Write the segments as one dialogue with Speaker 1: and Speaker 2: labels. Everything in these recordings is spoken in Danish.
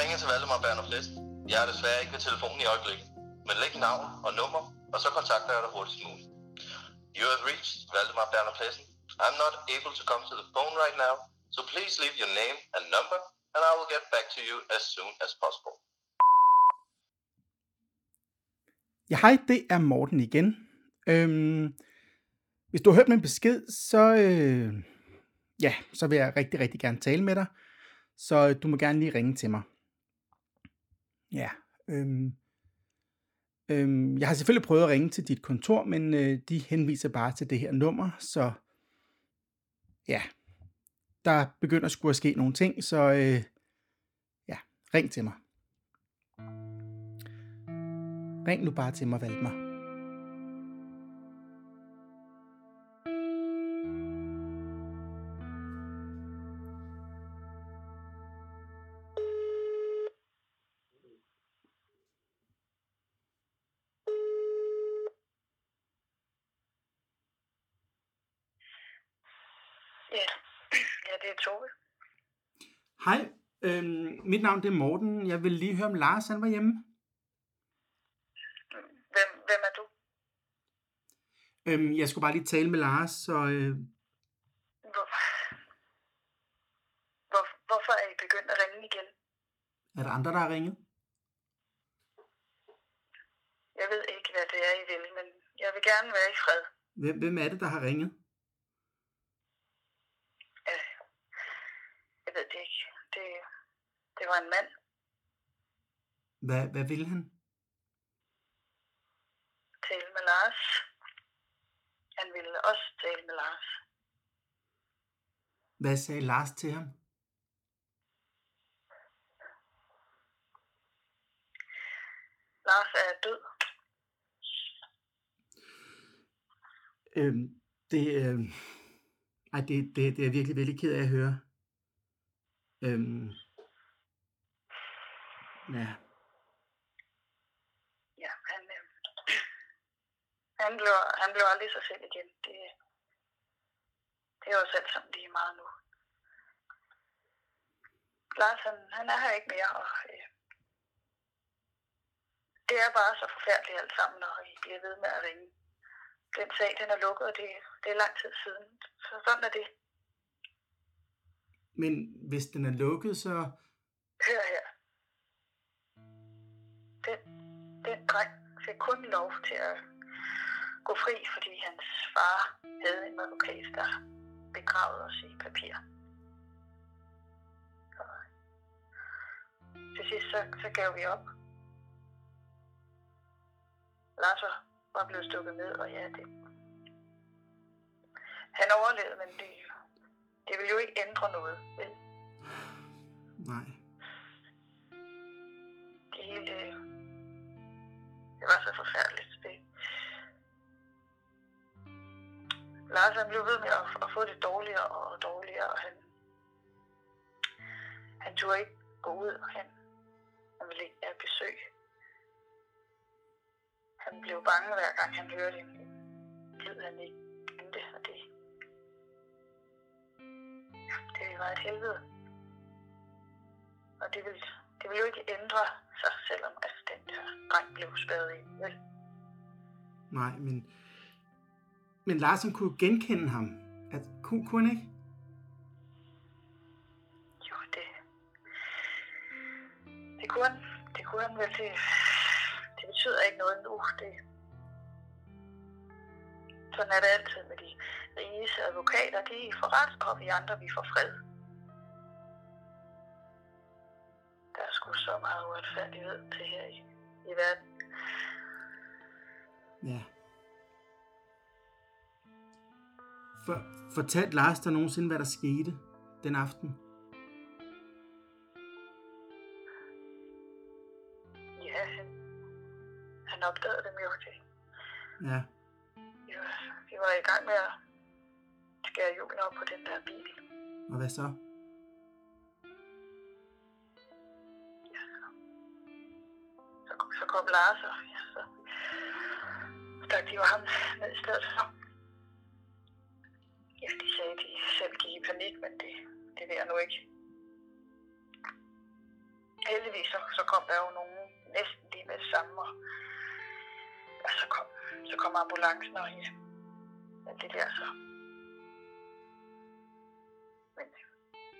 Speaker 1: ringer til Valdemar Berner Flest. Jeg er desværre ikke ved telefonen i øjeblikket. Men læg navn og nummer, og så kontakter jeg dig hurtigst muligt. You have reached Valdemar Berner Plessen. I'm not able to come to the phone right now, so please leave your name and number, and I will get back to you as soon as possible.
Speaker 2: Ja, hej, det er Morten igen. Øhm, hvis du har hørt min besked, så, øh, ja, så vil jeg rigtig, rigtig gerne tale med dig. Så øh, du må gerne lige ringe til mig. Ja, øhm, øhm, jeg har selvfølgelig prøvet at ringe til dit kontor, men øh, de henviser bare til det her nummer, så ja, der begynder sgu at ske nogle ting, så øh, ja, ring til mig. Ring nu bare til mig, Valdemar.
Speaker 3: Ja, ja det er Tove.
Speaker 2: Hej, øhm, mit navn det er Morten. Jeg vil lige høre om Lars, han var hjemme.
Speaker 3: Hvem, hvem er du?
Speaker 2: Øhm, jeg skulle bare lige tale med Lars, så øh,
Speaker 3: Hvor, hvor, hvorfor er I begyndt at ringe igen?
Speaker 2: er der andre, der har ringet?
Speaker 3: Jeg ved ikke, hvad det er, I vil, men jeg vil gerne være i fred.
Speaker 2: Hvem, hvem er det, der har ringet?
Speaker 3: Ja, jeg ved det. Det, var en mand.
Speaker 2: Hvad, hvad vil han?
Speaker 3: Tale med Lars. Han ville også tale med Lars.
Speaker 2: Hvad sagde Lars til ham?
Speaker 3: Lars er død.
Speaker 2: Øhm, det, øh, ej, det, det, det er jeg virkelig, virkelig ked af at høre. Øhm, ja,
Speaker 3: Ja, han, øh, han, blev, han blev aldrig sig selv igen. Det, det er jo selv sådan lige meget nu. Lars, han, han er her ikke mere, og øh, det er bare så forfærdeligt alt sammen, når I bliver ved med at ringe. Den sag, den er lukket, og det, det er lang tid siden. Så sådan er det.
Speaker 2: men hvis den er lukket, så...
Speaker 3: Hør her. Den, den dreng fik kun lov til at gå fri, fordi hans far havde en advokat, der begravede os i papir. Og til sidst så, så gav vi op. Lars var- blevet stukket ned, og ja, det... Han overlevede, men det, det ville jo ikke ændre noget. Vel?
Speaker 2: Nej.
Speaker 3: det øh, det, var så forfærdeligt. Det. Lars han blev ved med at, at få det dårligere og dårligere, og han, han turde ikke gå ud, og han, han ville ikke have besøg. Han blev bange hver gang han hørte en lyd, han ikke kendte, og det, det var et helvede. Og det ville, det ville jo ikke ændre sig, selvom at den der dreng blev spærret ind. Vel?
Speaker 2: Nej, men... Men Larsen kunne genkende ham. At, kunne, kunne han ikke?
Speaker 3: Jo, det... Det kunne han. Det kunne han vel. Det, det betyder ikke noget nu. Det, sådan er det altid med de riges advokater. De får ret, og vi andre, vi får fred. Så meget uretfærdighed til her i, i verden.
Speaker 2: Ja. For, fortalte Lars dig nogensinde, hvad der skete den aften?
Speaker 3: Ja, han, han opdagede dem jo. Det,
Speaker 2: Ja.
Speaker 3: vi, var, vi var i gang med at skære hjulen op på den der bil.
Speaker 2: Og hvad så?
Speaker 3: Så, kom Lars, og ja, så stak de jo ham ned i stedet for. Ja, de sagde, at de selv gik i panik, men det, det vil jeg nu ikke. heldigvis så, så kom der jo nogen næsten lige med samme, og, og så, kom, så kom ambulancen og ja, men det der så. Men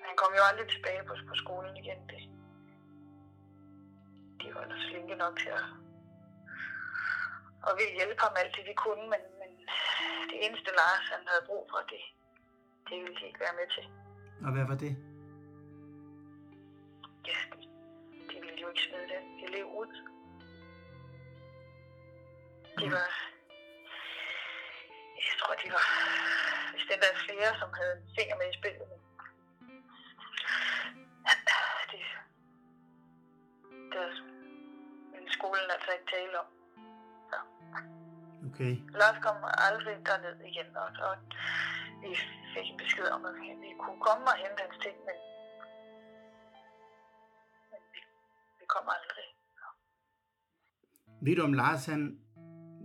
Speaker 3: han kom jo aldrig tilbage på, på skolen igen. Det, de var ellers flinke nok til at, og ville hjælpe ham alt det, de kunne, men, men det eneste Lars, han havde brug for, det, det ville de ikke være med til.
Speaker 2: Og hvad var det?
Speaker 3: Ja, de, de ville jo ikke smide den elev ud. De var, jeg tror, de var, hvis den der er flere, som havde en finger med i spillet. Men ville skolen altså ikke tale om.
Speaker 2: Okay.
Speaker 3: Lars kom aldrig derned igen, og, og vi fik en besked om, at vi, kunne komme og hente hans ting, men, men vi, vi kom aldrig.
Speaker 2: Ved du om Lars han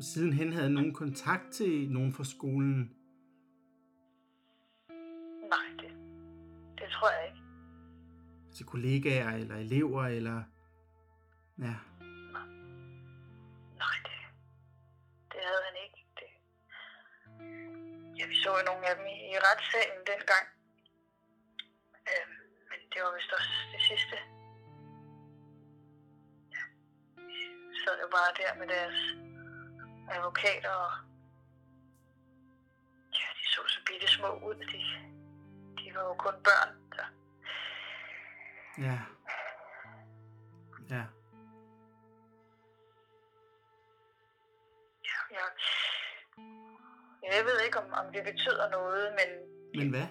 Speaker 2: sidenhen havde nogen kontakt til nogen fra skolen?
Speaker 3: Nej, det, det tror jeg ikke.
Speaker 2: Til kollegaer eller elever eller... Ja,
Speaker 3: Nej, det, det havde han ikke. Det, ja, vi så jo nogle af dem i, i retssalen dengang. Øhm, men det var vist også det sidste. Ja, vi sad jo bare der med deres advokater, og ja, de så så bitte små ud. De, de var jo kun børn. Så.
Speaker 2: ja. Ja.
Speaker 3: Ja, jeg, ved ikke, om, om det betyder noget, men
Speaker 2: Men hvad?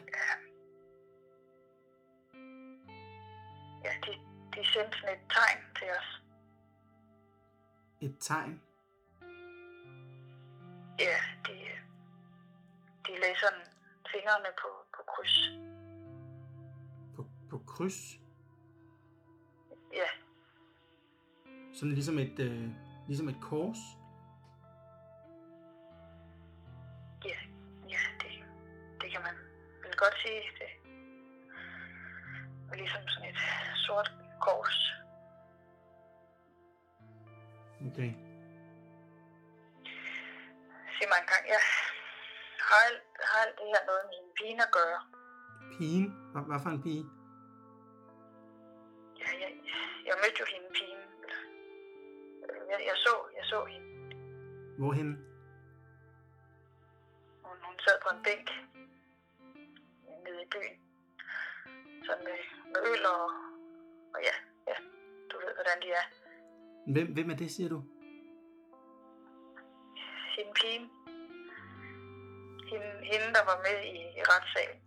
Speaker 3: ja, de, de sendte sådan et tegn til os.
Speaker 2: Et tegn?
Speaker 3: Ja, de, de lagde sådan fingrene på, på kryds.
Speaker 2: På, på kryds?
Speaker 3: Ja,
Speaker 2: Sådan ligesom et, øh, ligesom et kors?
Speaker 3: Godt sige. Det var ligesom sådan et sort kors.
Speaker 2: Okay.
Speaker 3: Sig mig engang, jeg har alt, har alt det her noget med en pige at gøre.
Speaker 2: Pigen? Hvad, hvad for en pige?
Speaker 3: Ja, jeg, jeg mødte jo hende pigen. Jeg, jeg, så, jeg så hende.
Speaker 2: Hvorhen?
Speaker 3: Hun, hun sad på en bænk byen. Sådan med, med øl og, og ja, ja, du ved, hvordan de er.
Speaker 2: Hvem, hvem er det, siger du?
Speaker 3: Hende pigen. Hende, hende der var med i, i retssagen.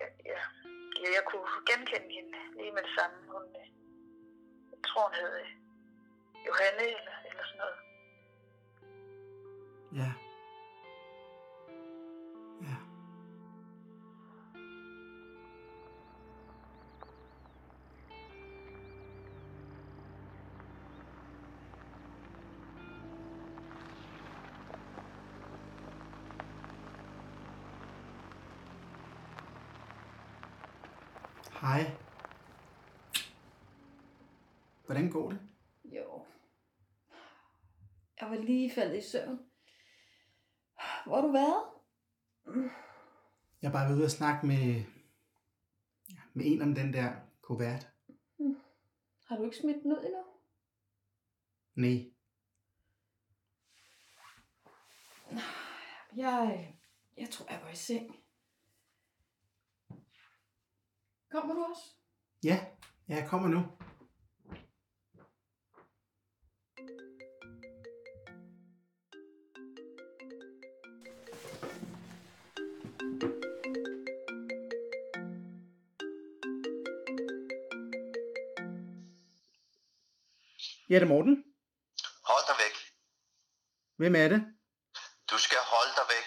Speaker 3: Ja, ja. ja, jeg kunne genkende hende lige med det samme. Hun, øh, jeg tror, hun hed øh, Johanne eller, eller sådan noget.
Speaker 2: Ja. Hej. Hvordan går det?
Speaker 4: Jo. Jeg var lige faldet i søvn. Hvor har du været?
Speaker 2: Jeg har bare været ude og snakke med, med en om den der kuvert.
Speaker 4: Har du ikke smidt den ud endnu?
Speaker 2: Nej.
Speaker 4: Jeg, jeg tror, jeg går i seng. Kommer du også?
Speaker 2: Ja, ja, jeg kommer nu. Ja, det er Morten.
Speaker 1: Hold dig væk.
Speaker 2: Hvem er det?
Speaker 1: Du skal holde dig væk.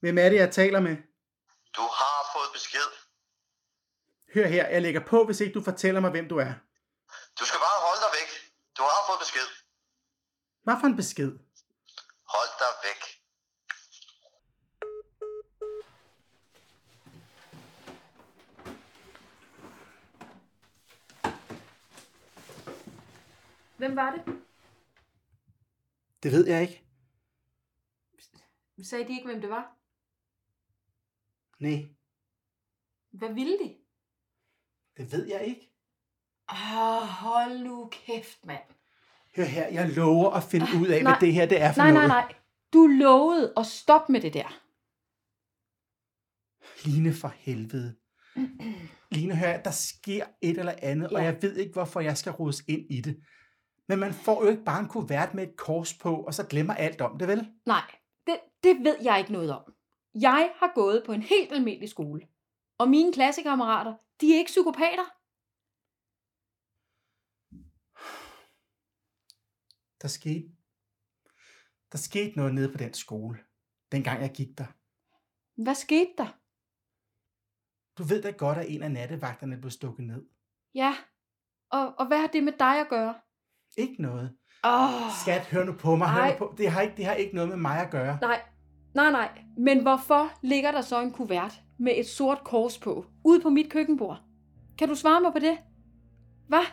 Speaker 2: Hvem er det, jeg taler med?
Speaker 1: Du har fået besked.
Speaker 2: Hør her, jeg lægger på, hvis ikke du fortæller mig, hvem du er.
Speaker 1: Du skal bare holde dig væk. Du har fået besked.
Speaker 2: Hvad for en besked?
Speaker 1: Hold dig væk.
Speaker 4: Hvem var det?
Speaker 2: Det ved jeg ikke.
Speaker 4: Sagde de ikke, hvem det var?
Speaker 2: Nej,
Speaker 4: Hvad ville de?
Speaker 2: Det ved jeg ikke.
Speaker 4: Åh, hold nu kæft, mand.
Speaker 2: Hør her, jeg lover at finde ud af,
Speaker 4: nej.
Speaker 2: hvad det her det er for
Speaker 4: Nej,
Speaker 2: noget.
Speaker 4: nej, nej. Du lovede at stoppe med det der.
Speaker 2: Line for helvede. Line, hør, der sker et eller andet, ja. og jeg ved ikke, hvorfor jeg skal rodes ind i det. Men man får jo ikke bare en kuvert med et kors på, og så glemmer alt om det, vel?
Speaker 4: Nej, det, det ved jeg ikke noget om. Jeg har gået på en helt almindelig skole. Og mine klassekammerater, de er ikke psykopater.
Speaker 2: Der skete, der skete noget nede på den skole, dengang jeg gik der.
Speaker 4: Hvad skete der?
Speaker 2: Du ved da godt, at en af nattevagterne blev stukket ned.
Speaker 4: Ja, og, og hvad har det med dig at gøre?
Speaker 2: Ikke noget.
Speaker 4: Åh,
Speaker 2: Skat, hør nu på mig. Hør nu på. Det, har ikke, det har ikke noget med mig at gøre.
Speaker 4: nej, nej, nej. Men hvorfor ligger der så en kuvert med et sort kors på, ude på mit køkkenbord? Kan du svare mig på det? Hvad?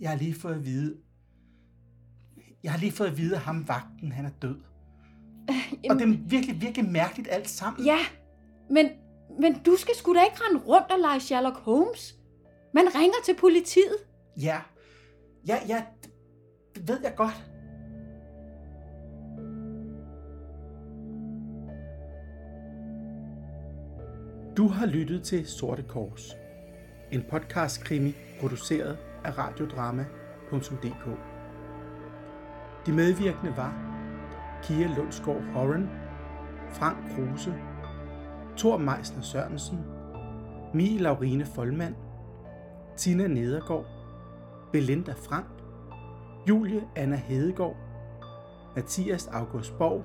Speaker 2: Jeg har lige fået at vide... Jeg har lige fået at vide, at ham vagten, han er død. Og det er virkelig, virkelig mærkeligt alt sammen.
Speaker 4: Ja, men, men du skal sgu da ikke rende rundt og lege Sherlock Holmes. Man ringer til politiet.
Speaker 2: Ja, ja, ja det ved jeg godt. Du har lyttet til Sorte Kors. En podcast-krimi produceret af radiodrama.dk De medvirkende var Kia Lundsgaard Horan, Frank Kruse, Thor Meisner Sørensen, Mie Laurine Folmand, Tina Nedergaard, Belinda Frank, Julie Anna Hedegaard, Mathias August Borg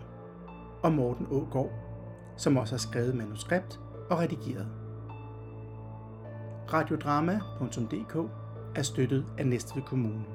Speaker 2: og Morten Ågaard, som også har skrevet manuskript og redigeret. Radiodrama.dk er støttet af Næstved Kommune.